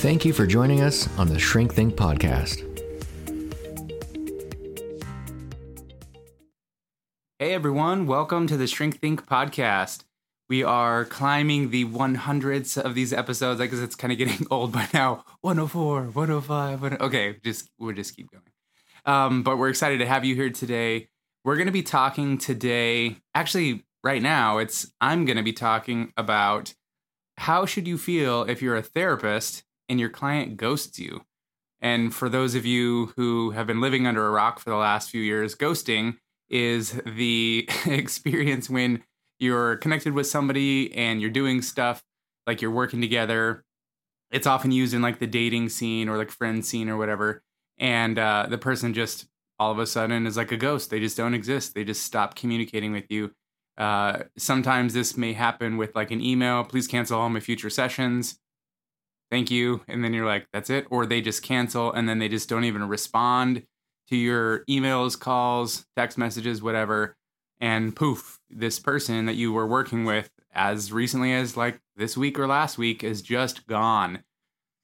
Thank you for joining us on the Shrink Think podcast. Hey everyone, welcome to the Shrink Think podcast. We are climbing the 100s of these episodes. I guess it's kind of getting old by now. 104, 105. 1... Okay, just we'll just keep going. Um, but we're excited to have you here today. We're going to be talking today. Actually, right now, it's I'm going to be talking about how should you feel if you're a therapist and your client ghosts you. And for those of you who have been living under a rock for the last few years, ghosting is the experience when you're connected with somebody and you're doing stuff like you're working together. It's often used in like the dating scene or like friend scene or whatever. And uh, the person just all of a sudden is like a ghost. They just don't exist. They just stop communicating with you. Uh, sometimes this may happen with like an email. Please cancel all my future sessions. Thank you. And then you're like, that's it. Or they just cancel and then they just don't even respond to your emails, calls, text messages, whatever. And poof, this person that you were working with as recently as like this week or last week is just gone.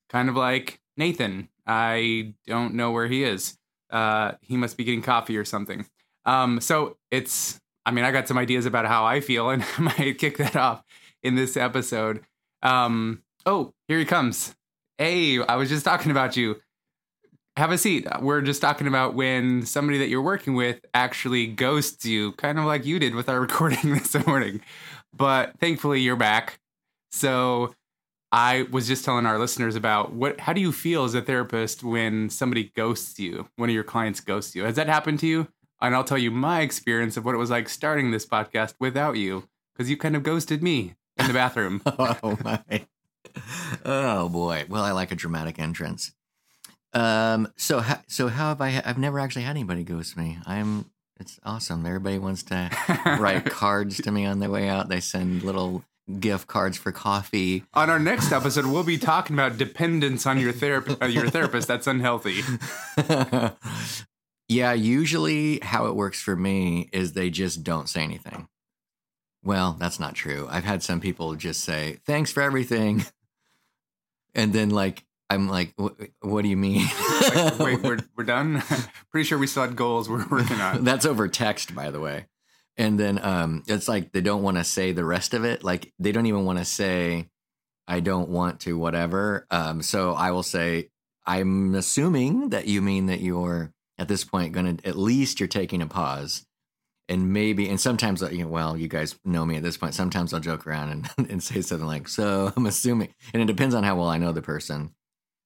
Kind of like Nathan. I don't know where he is. Uh, he must be getting coffee or something. Um, so it's, I mean, I got some ideas about how I feel and I might kick that off in this episode. Um, oh, here he comes. Hey, I was just talking about you have a seat. We're just talking about when somebody that you're working with actually ghosts you, kind of like you did with our recording this morning. But thankfully, you're back. So I was just telling our listeners about what. How do you feel as a therapist when somebody ghosts you? One of your clients ghosts you. Has that happened to you? And I'll tell you my experience of what it was like starting this podcast without you, because you kind of ghosted me in the bathroom. oh my. Oh boy. Well, I like a dramatic entrance. Um. So ha- so how have I? Ha- I've never actually had anybody ghost me. I'm. It's awesome. Everybody wants to write cards to me on their way out. They send little gift cards for coffee. On our next episode, we'll be talking about dependence on your therapist. Uh, your therapist that's unhealthy. yeah. Usually, how it works for me is they just don't say anything. Well, that's not true. I've had some people just say thanks for everything, and then like I'm like, what do you mean? like, wait, we're we're done. Pretty sure we still had goals we're working on. That's over text, by the way. And then um, it's like they don't want to say the rest of it. Like they don't even want to say, "I don't want to," whatever. Um, so I will say, I'm assuming that you mean that you're at this point going to at least you're taking a pause and maybe and sometimes uh, you know well you guys know me at this point sometimes i'll joke around and, and say something like so i'm assuming and it depends on how well i know the person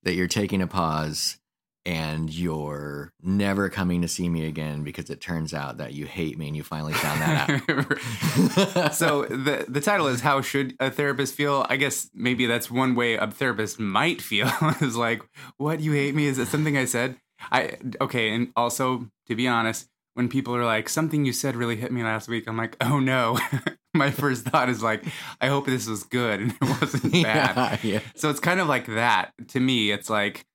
that you're taking a pause and you're never coming to see me again because it turns out that you hate me and you finally found that out. so the the title is how should a therapist feel? I guess maybe that's one way a therapist might feel is like, what you hate me? Is it something I said? I okay, and also to be honest, when people are like, something you said really hit me last week, I'm like, oh no. My first thought is like, I hope this was good and it wasn't bad. Yeah, yeah. So it's kind of like that. To me, it's like,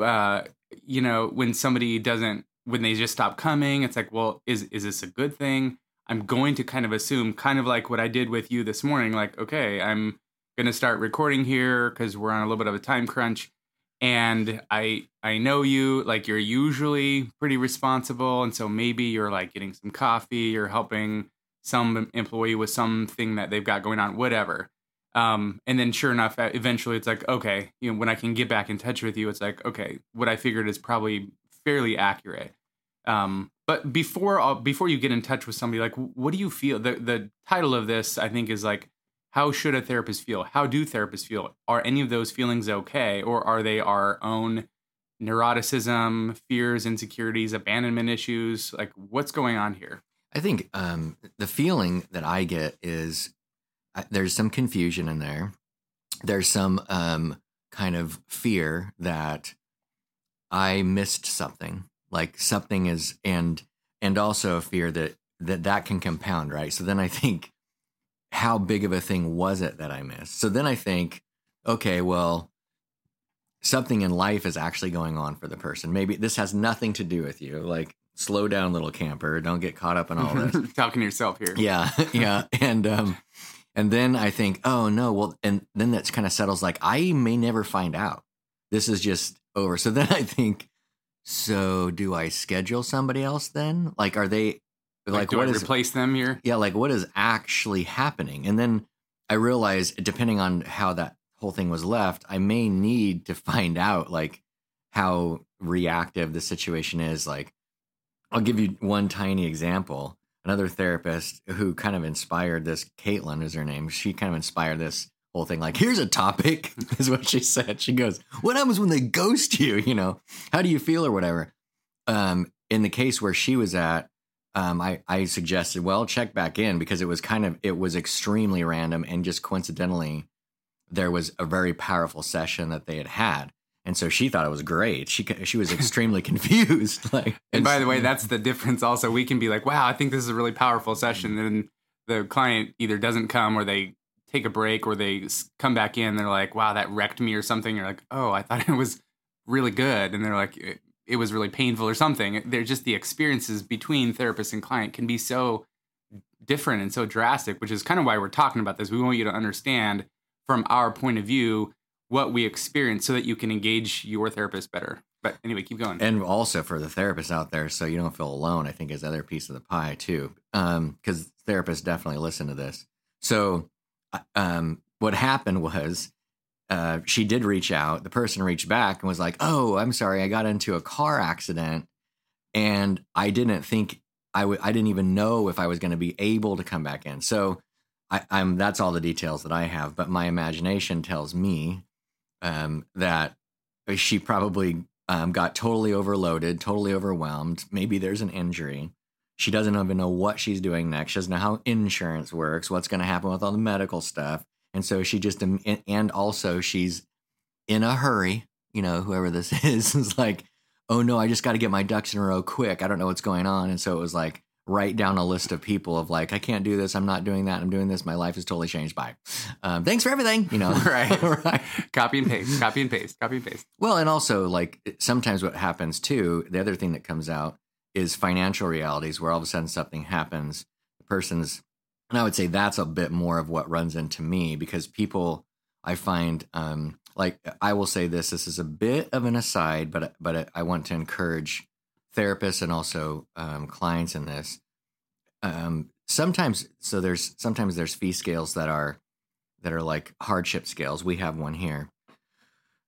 uh, you know, when somebody doesn't, when they just stop coming, it's like, well, is is this a good thing? I'm going to kind of assume, kind of like what I did with you this morning, like, okay, I'm gonna start recording here because we're on a little bit of a time crunch and i i know you like you're usually pretty responsible and so maybe you're like getting some coffee or helping some employee with something that they've got going on whatever. Um and then sure enough eventually it's like okay you know when i can get back in touch with you it's like okay what i figured is probably fairly accurate. Um but before before you get in touch with somebody like what do you feel? The the title of this i think is like how should a therapist feel? How do therapists feel? Are any of those feelings okay, or are they our own neuroticism, fears, insecurities, abandonment issues? Like, what's going on here? I think um, the feeling that I get is uh, there's some confusion in there. There's some um, kind of fear that I missed something, like something is, and and also a fear that that that can compound, right? So then I think, how big of a thing was it that I missed? So then I think, okay, well, something in life is actually going on for the person. Maybe this has nothing to do with you. Like, slow down, little camper. Don't get caught up in all this. Talking to yourself here. Yeah, yeah, and um, and then I think, oh no, well, and then that kind of settles. Like, I may never find out. This is just over. So then I think, so do I schedule somebody else then? Like, are they Like, like, do what I is replace them here? yeah, like what is actually happening? And then I realize, depending on how that whole thing was left, I may need to find out like how reactive the situation is. Like, I'll give you one tiny example. Another therapist who kind of inspired this, Caitlin is her name. She kind of inspired this whole thing. Like, here's a topic, is what she said. She goes, What happens when they ghost you? You know, how do you feel or whatever? Um, in the case where she was at, um, I, I suggested, well, check back in because it was kind of, it was extremely random and just coincidentally, there was a very powerful session that they had had. And so she thought it was great. She she was extremely confused. Like, And by the way, that's the difference. Also, we can be like, "Wow, I think this is a really powerful session," and the client either doesn't come or they take a break or they come back in. They're like, "Wow, that wrecked me" or something. You're like, "Oh, I thought it was really good," and they're like, "It, was really painful" or something. They're just the experiences between therapist and client can be so different and so drastic, which is kind of why we're talking about this. We want you to understand from our point of view what we experience so that you can engage your therapist better. But anyway, keep going. and also for the therapists out there, so you don't feel alone. I think is the other piece of the pie too, because therapists definitely listen to this. So, uh, um, what happened was. Uh, she did reach out. The person reached back and was like, "Oh, I'm sorry, I got into a car accident, and I didn't think I would. I didn't even know if I was going to be able to come back in." So, I, I'm that's all the details that I have. But my imagination tells me um, that she probably um, got totally overloaded, totally overwhelmed. Maybe there's an injury. She doesn't even know what she's doing next. She doesn't know how insurance works, what's going to happen with all the medical stuff. And so she just, and also she's in a hurry. You know, whoever this is is like, oh no, I just got to get my ducks in a row quick. I don't know what's going on. And so it was like, write down a list of people of like, I can't do this. I'm not doing that. I'm doing this. My life is totally changed by. Um, thanks for everything. You know, Right. right. copy and paste, copy and paste, copy and paste. Well, and also like sometimes what happens too, the other thing that comes out is financial realities where all of a sudden something happens. The person's, and I would say that's a bit more of what runs into me because people, I find, um, like I will say this, this is a bit of an aside, but but I want to encourage therapists and also um, clients in this. Um, sometimes, so there's sometimes there's fee scales that are that are like hardship scales. We have one here,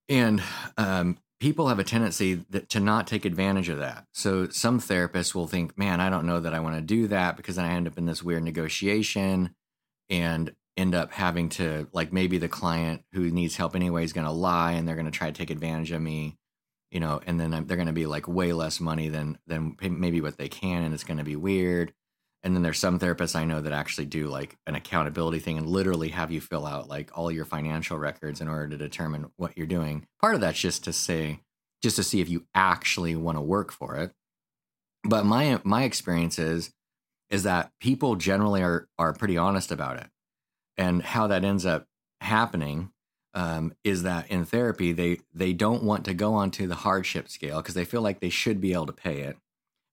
and um, people have a tendency that, to not take advantage of that. So some therapists will think, "Man, I don't know that I want to do that because then I end up in this weird negotiation and end up having to like maybe the client who needs help anyway is going to lie and they're going to try to take advantage of me." You know, and then they're going to be like way less money than than maybe what they can, and it's going to be weird. And then there's some therapists I know that actually do like an accountability thing and literally have you fill out like all your financial records in order to determine what you're doing. Part of that's just to say, just to see if you actually want to work for it. But my my experience is is that people generally are are pretty honest about it, and how that ends up happening um, is that in therapy they they don't want to go onto the hardship scale because they feel like they should be able to pay it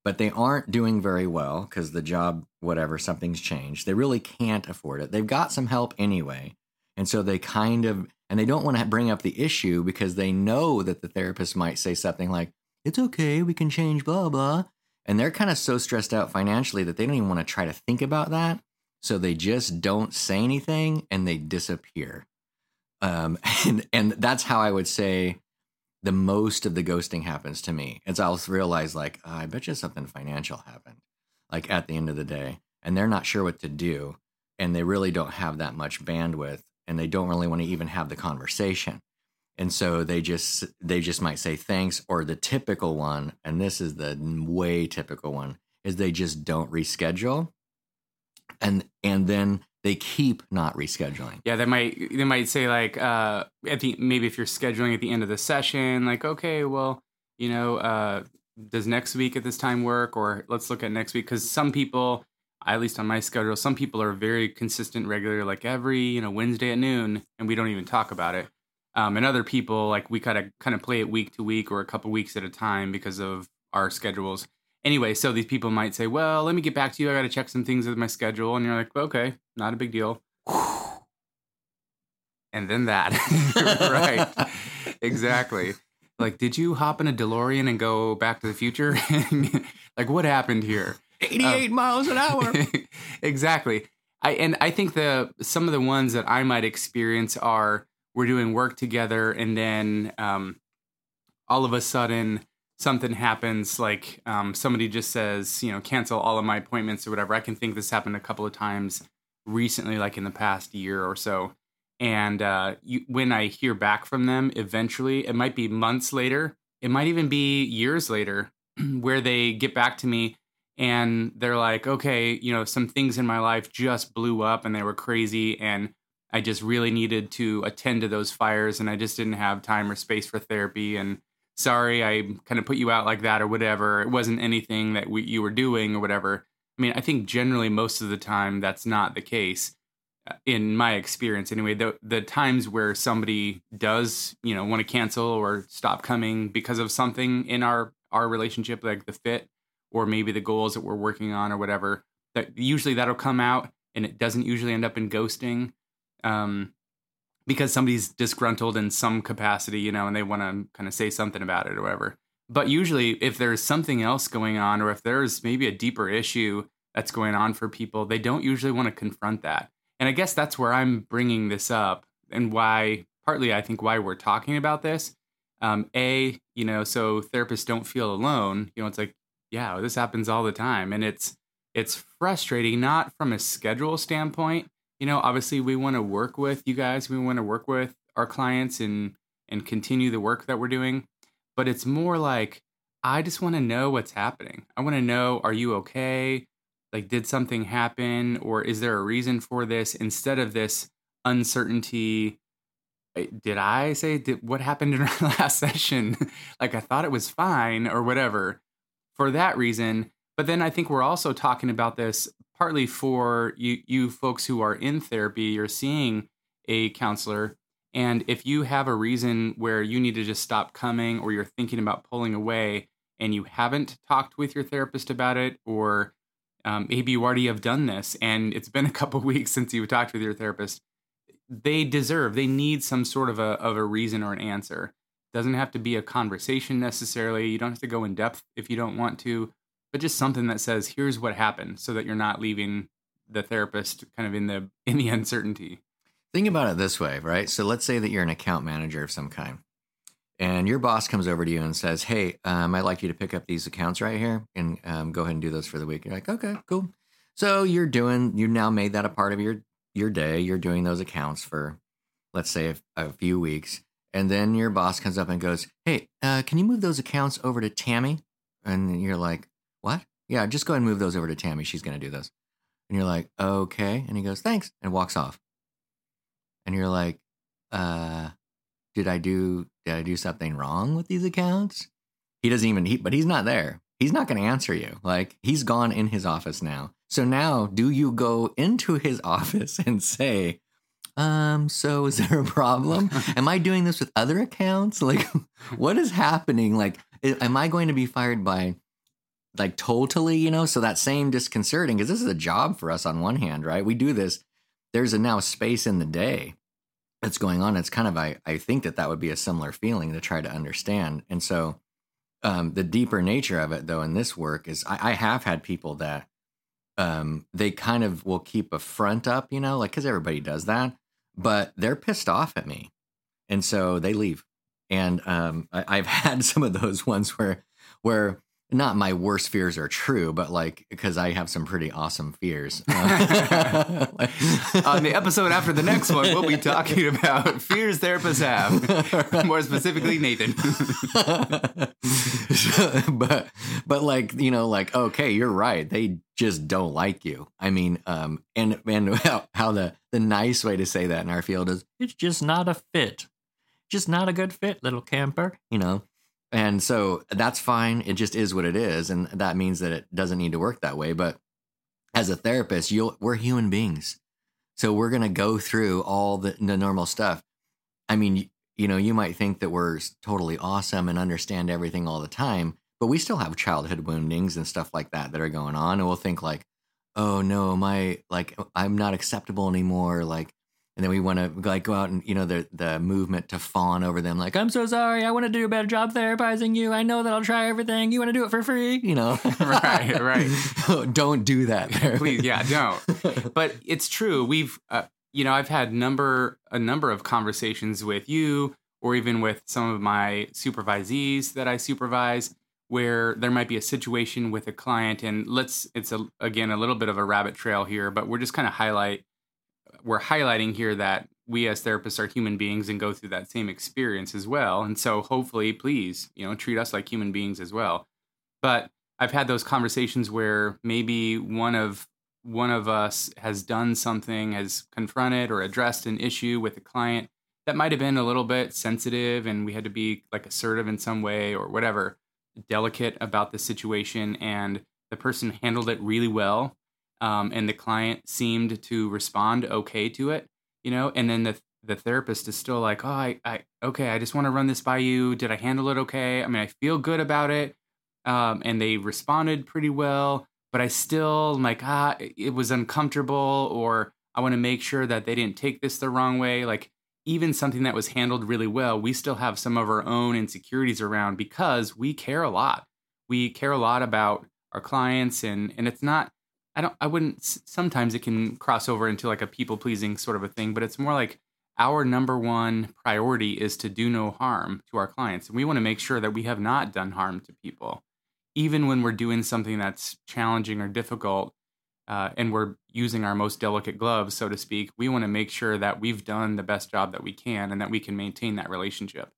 but they aren't doing very well because the job, whatever, something's changed. They really can't afford it. They've got some help anyway. And so they kind of, and they don't want to bring up the issue because they know that the therapist might say something like, it's okay, we can change, blah, blah. And they're kind of so stressed out financially that they don't even want to try to think about that. So they just don't say anything and they disappear. Um, and, and that's how I would say the most of the ghosting happens to me. It's I'll realize like oh, I bet you something financial happened, like at the end of the day, and they're not sure what to do, and they really don't have that much bandwidth, and they don't really want to even have the conversation, and so they just they just might say thanks, or the typical one, and this is the way typical one is they just don't reschedule, and and then they keep not rescheduling. Yeah, they might they might say like uh at the maybe if you're scheduling at the end of the session, like, okay, well, you know, uh does next week at this time work? Or let's look at next week. Cause some people, at least on my schedule, some people are very consistent, regular, like every, you know, Wednesday at noon, and we don't even talk about it. Um, and other people, like we kind of kind of play it week to week or a couple weeks at a time because of our schedules. Anyway, so these people might say, "Well, let me get back to you. I got to check some things with my schedule," and you're like, "Okay, not a big deal." And then that, right? Exactly. Like, did you hop in a DeLorean and go back to the future? like, what happened here? 88 um, miles an hour. exactly. I and I think the some of the ones that I might experience are we're doing work together and then um, all of a sudden something happens like um, somebody just says you know cancel all of my appointments or whatever i can think this happened a couple of times recently like in the past year or so and uh, you, when i hear back from them eventually it might be months later it might even be years later where they get back to me and they're like okay you know some things in my life just blew up and they were crazy and I just really needed to attend to those fires and I just didn't have time or space for therapy. And sorry, I kind of put you out like that or whatever. It wasn't anything that we, you were doing or whatever. I mean, I think generally most of the time that's not the case uh, in my experience anyway. The, the times where somebody does, you know, want to cancel or stop coming because of something in our, our relationship, like the fit or maybe the goals that we're working on or whatever, that usually that'll come out and it doesn't usually end up in ghosting um, because somebody's disgruntled in some capacity, you know, and they want to kind of say something about it or whatever. But usually, if there's something else going on, or if there's maybe a deeper issue that's going on for people, they don't usually want to confront that. And I guess that's where I'm bringing this up and why, partly, I think why we're talking about this. Um, a, you know, so therapists don't feel alone. You know, it's like, yeah, this happens all the time, and it's it's frustrating not from a schedule standpoint, you know, obviously we want to work with you guys. We want to work with our clients and and continue the work that we're doing. But it's more like I just want to know what's happening. I want to know are you okay? Like did something happen or is there a reason for this instead of this uncertainty eh, did I say did, what happened in our last session? like I thought it was fine or whatever. For that reason, but then I think we're also talking about this partly for you, you folks who are in therapy, you're seeing a counselor. And if you have a reason where you need to just stop coming or you're thinking about pulling away and you haven't talked with your therapist about it, or um, maybe you already have done this and it's been a couple weeks since you talked with your therapist, they deserve, they need some sort of a, of a reason or an answer. Doesn't have to be a conversation necessarily. You don't have to go in depth if you don't want to but just something that says here's what happened so that you're not leaving the therapist kind of in the in the uncertainty. Think about it this way right? So let's say that you're an account manager of some kind and your boss comes over to you and says hey um, i'd like you to pick up these accounts right here and um, go ahead and do those for the week. You're like okay cool. So you're doing you now made that a part of your your day. You're doing those accounts for let's say a, a few weeks and then your boss comes up and goes hey uh, can you move those accounts over to tammy? And you're like what? Yeah, just go ahead and move those over to Tammy. She's going to do those. And you're like, okay. And he goes, thanks, and walks off. And you're like, uh, did I do did I do something wrong with these accounts? He doesn't even he, but he's not there. He's not going to answer you. Like he's gone in his office now. So now, do you go into his office and say, um, so is there a problem? Am I doing this with other accounts? Like, what is happening? Like, am I going to be fired by like totally, you know, so that same disconcerting because this is a job for us on one hand, right? We do this. There's a now space in the day that's going on. It's kind of I I think that that would be a similar feeling to try to understand. And so um, the deeper nature of it, though, in this work is I, I have had people that um, they kind of will keep a front up, you know, like because everybody does that, but they're pissed off at me, and so they leave. And um, I, I've had some of those ones where where not my worst fears are true, but like because I have some pretty awesome fears. Uh, On the episode after the next one, we'll be talking about fears therapists have. More specifically, Nathan. but but like you know like okay you're right they just don't like you i mean um and and how, how the the nice way to say that in our field is it's just not a fit just not a good fit little camper you know and so that's fine it just is what it is and that means that it doesn't need to work that way but as a therapist you'll we're human beings so we're going to go through all the, the normal stuff i mean you know, you might think that we're totally awesome and understand everything all the time, but we still have childhood woundings and stuff like that that are going on. And we'll think like, oh no, my like I'm not acceptable anymore. Like, and then we want to like go out and you know the the movement to fawn over them. Like, I'm so sorry. I want to do a better job therapizing you. I know that I'll try everything. You want to do it for free? You know, right, right. don't do that. Please, yeah, don't. But it's true. We've uh, you know, I've had number a number of conversations with you or even with some of my supervisees that I supervise where there might be a situation with a client and let's it's a, again a little bit of a rabbit trail here but we're just kind of highlight we're highlighting here that we as therapists are human beings and go through that same experience as well and so hopefully please you know treat us like human beings as well but i've had those conversations where maybe one of one of us has done something, has confronted or addressed an issue with a client that might have been a little bit sensitive and we had to be like assertive in some way or whatever, delicate about the situation. And the person handled it really well. Um, and the client seemed to respond okay to it, you know, and then the the therapist is still like, oh, I, I okay, I just want to run this by you. Did I handle it okay? I mean, I feel good about it. Um, and they responded pretty well but I still am like, ah, it was uncomfortable, or I want to make sure that they didn't take this the wrong way. Like, even something that was handled really well, we still have some of our own insecurities around because we care a lot. We care a lot about our clients, and and it's not. I don't. I wouldn't. Sometimes it can cross over into like a people pleasing sort of a thing, but it's more like our number one priority is to do no harm to our clients, and we want to make sure that we have not done harm to people even when we're doing something that's challenging or difficult uh, and we're using our most delicate gloves, so to speak, we want to make sure that we've done the best job that we can and that we can maintain that relationship.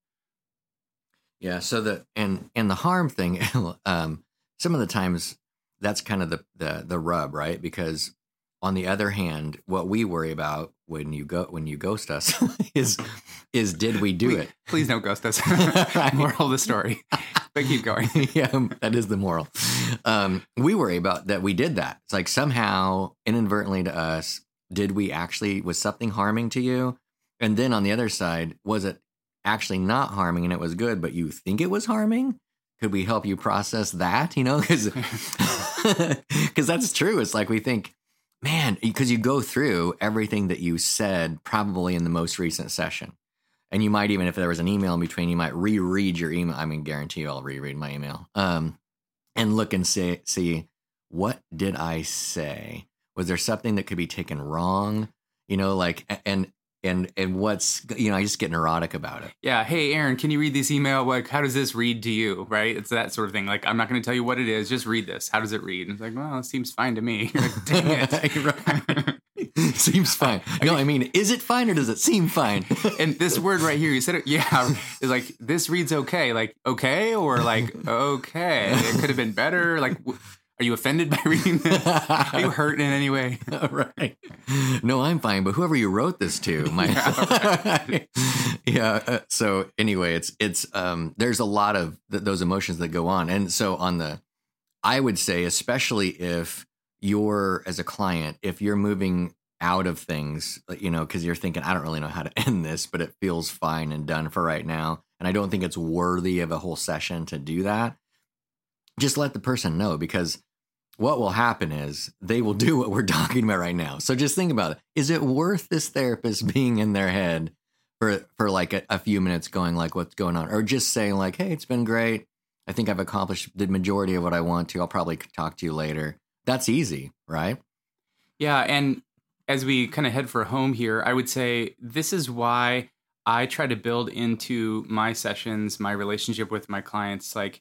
Yeah. So the and and the harm thing, um, some of the times that's kind of the the the rub, right? Because on the other hand, what we worry about when you go when you ghost us is is did we do please, it? Please don't ghost us. Moral of the story. But keep going. yeah, that is the moral. Um, we worry about that we did that. It's like somehow inadvertently to us, did we actually was something harming to you? And then on the other side, was it actually not harming and it was good, but you think it was harming? Could we help you process that? You know, because because that's true. It's like we think man, because you go through everything that you said probably in the most recent session. And you might even, if there was an email in between, you might reread your email. I mean, guarantee you I'll reread my email. Um, and look and see, see what did I say? Was there something that could be taken wrong? You know, like, and and and what's you know I just get neurotic about it. Yeah. Hey, Aaron, can you read this email? Like, how does this read to you? Right? It's that sort of thing. Like, I'm not going to tell you what it is. Just read this. How does it read? And it's like, well, it seems fine to me. You're like, Dang it. seems fine. No, I mean, is it fine or does it seem fine? and this word right here, you said it. Yeah, is like this reads okay. Like okay, or like okay. It could have been better. Like are you offended by reading this? Are you hurt in any way? right. No, I'm fine. But whoever you wrote this to, my yeah. yeah uh, so anyway, it's it's um there's a lot of th- those emotions that go on, and so on the, I would say especially if you're as a client, if you're moving out of things, you know, because you're thinking, I don't really know how to end this, but it feels fine and done for right now, and I don't think it's worthy of a whole session to do that. Just let the person know because what will happen is they will do what we're talking about right now. So just think about it. Is it worth this therapist being in their head for for like a, a, few minutes going like what's going on? Or just saying like hey it's been great. I think i've accomplished the majority of what i want to. I'll probably talk to you later. That's easy right? Yeah and as we kind of head for home here i would say this is why i try to build into my sessions my relationship with my clients like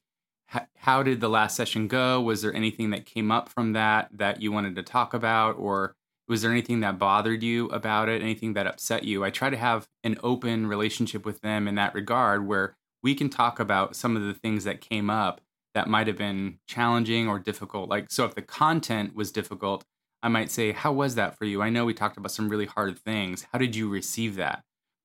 how did the last session go? Was there anything that came up from that that you wanted to talk about, or was there anything that bothered you about it? Anything that upset you? I try to have an open relationship with them in that regard, where we can talk about some of the things that came up that might have been challenging or difficult. Like, so if the content was difficult, I might say, How was that for you? I know we talked about some really hard things. How did you receive that?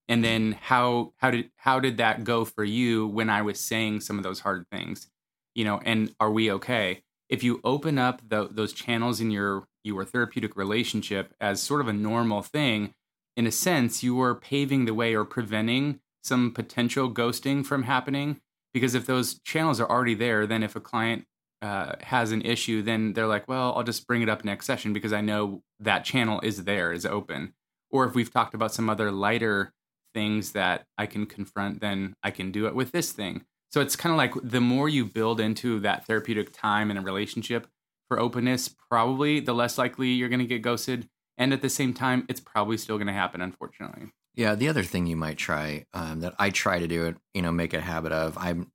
And then how how did how did that go for you when I was saying some of those hard things? You know, and are we okay? If you open up the, those channels in your your therapeutic relationship as sort of a normal thing, in a sense, you are paving the way or preventing some potential ghosting from happening. Because if those channels are already there, then if a client uh, has an issue, then they're like, well, I'll just bring it up next session because I know that channel is there, is open. Or if we've talked about some other lighter things that I can confront, then I can do it with this thing. So it's kind of like the more you build into that therapeutic time in a relationship for openness, probably the less likely you're going to get ghosted. And at the same time, it's probably still going to happen, unfortunately. Yeah, the other thing you might try um, that I try to do it, you know, make a habit of. I'm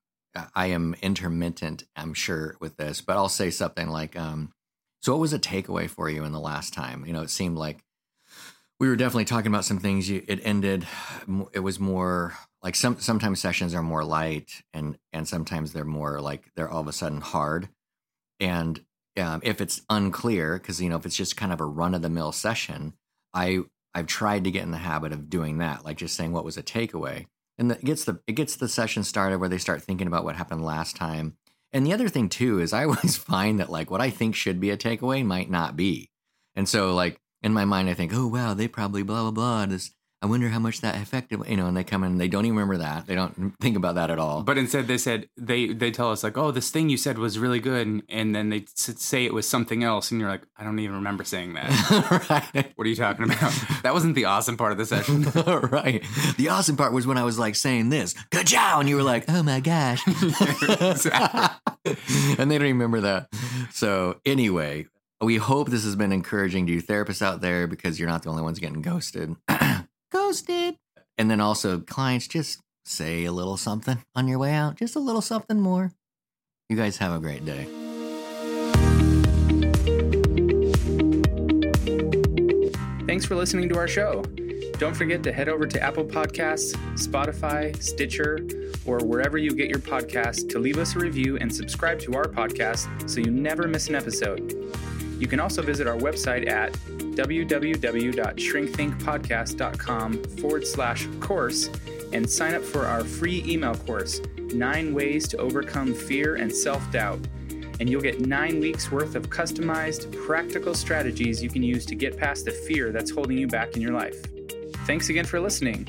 I am intermittent, I'm sure, with this, but I'll say something like, um, "So, what was a takeaway for you in the last time?" You know, it seemed like we were definitely talking about some things. You, it ended. It was more like some sometimes sessions are more light, and and sometimes they're more like they're all of a sudden hard. And um, if it's unclear, because you know, if it's just kind of a run of the mill session, I I've tried to get in the habit of doing that, like just saying what was a takeaway, and it gets the it gets the session started where they start thinking about what happened last time. And the other thing too is I always find that like what I think should be a takeaway might not be, and so like in my mind I think, oh wow, they probably blah blah blah. This I wonder how much that affected, you know, and they come in and they don't even remember that. They don't think about that at all. But instead, they said they they tell us like, "Oh, this thing you said was really good," and, and then they say it was something else, and you're like, "I don't even remember saying that." right? What are you talking about? that wasn't the awesome part of the session, right? The awesome part was when I was like saying this, "Good job," and you were like, "Oh my gosh," and they don't remember that. So anyway, we hope this has been encouraging to you therapists out there because you're not the only ones getting ghosted ghosted. And then also, clients, just say a little something on your way out, just a little something more. You guys have a great day. Thanks for listening to our show. Don't forget to head over to Apple Podcasts, Spotify, Stitcher, or wherever you get your podcasts to leave us a review and subscribe to our podcast so you never miss an episode. You can also visit our website at www.shrinkthinkpodcast.com forward slash course and sign up for our free email course, Nine Ways to Overcome Fear and Self Doubt. And you'll get nine weeks worth of customized, practical strategies you can use to get past the fear that's holding you back in your life. Thanks again for listening.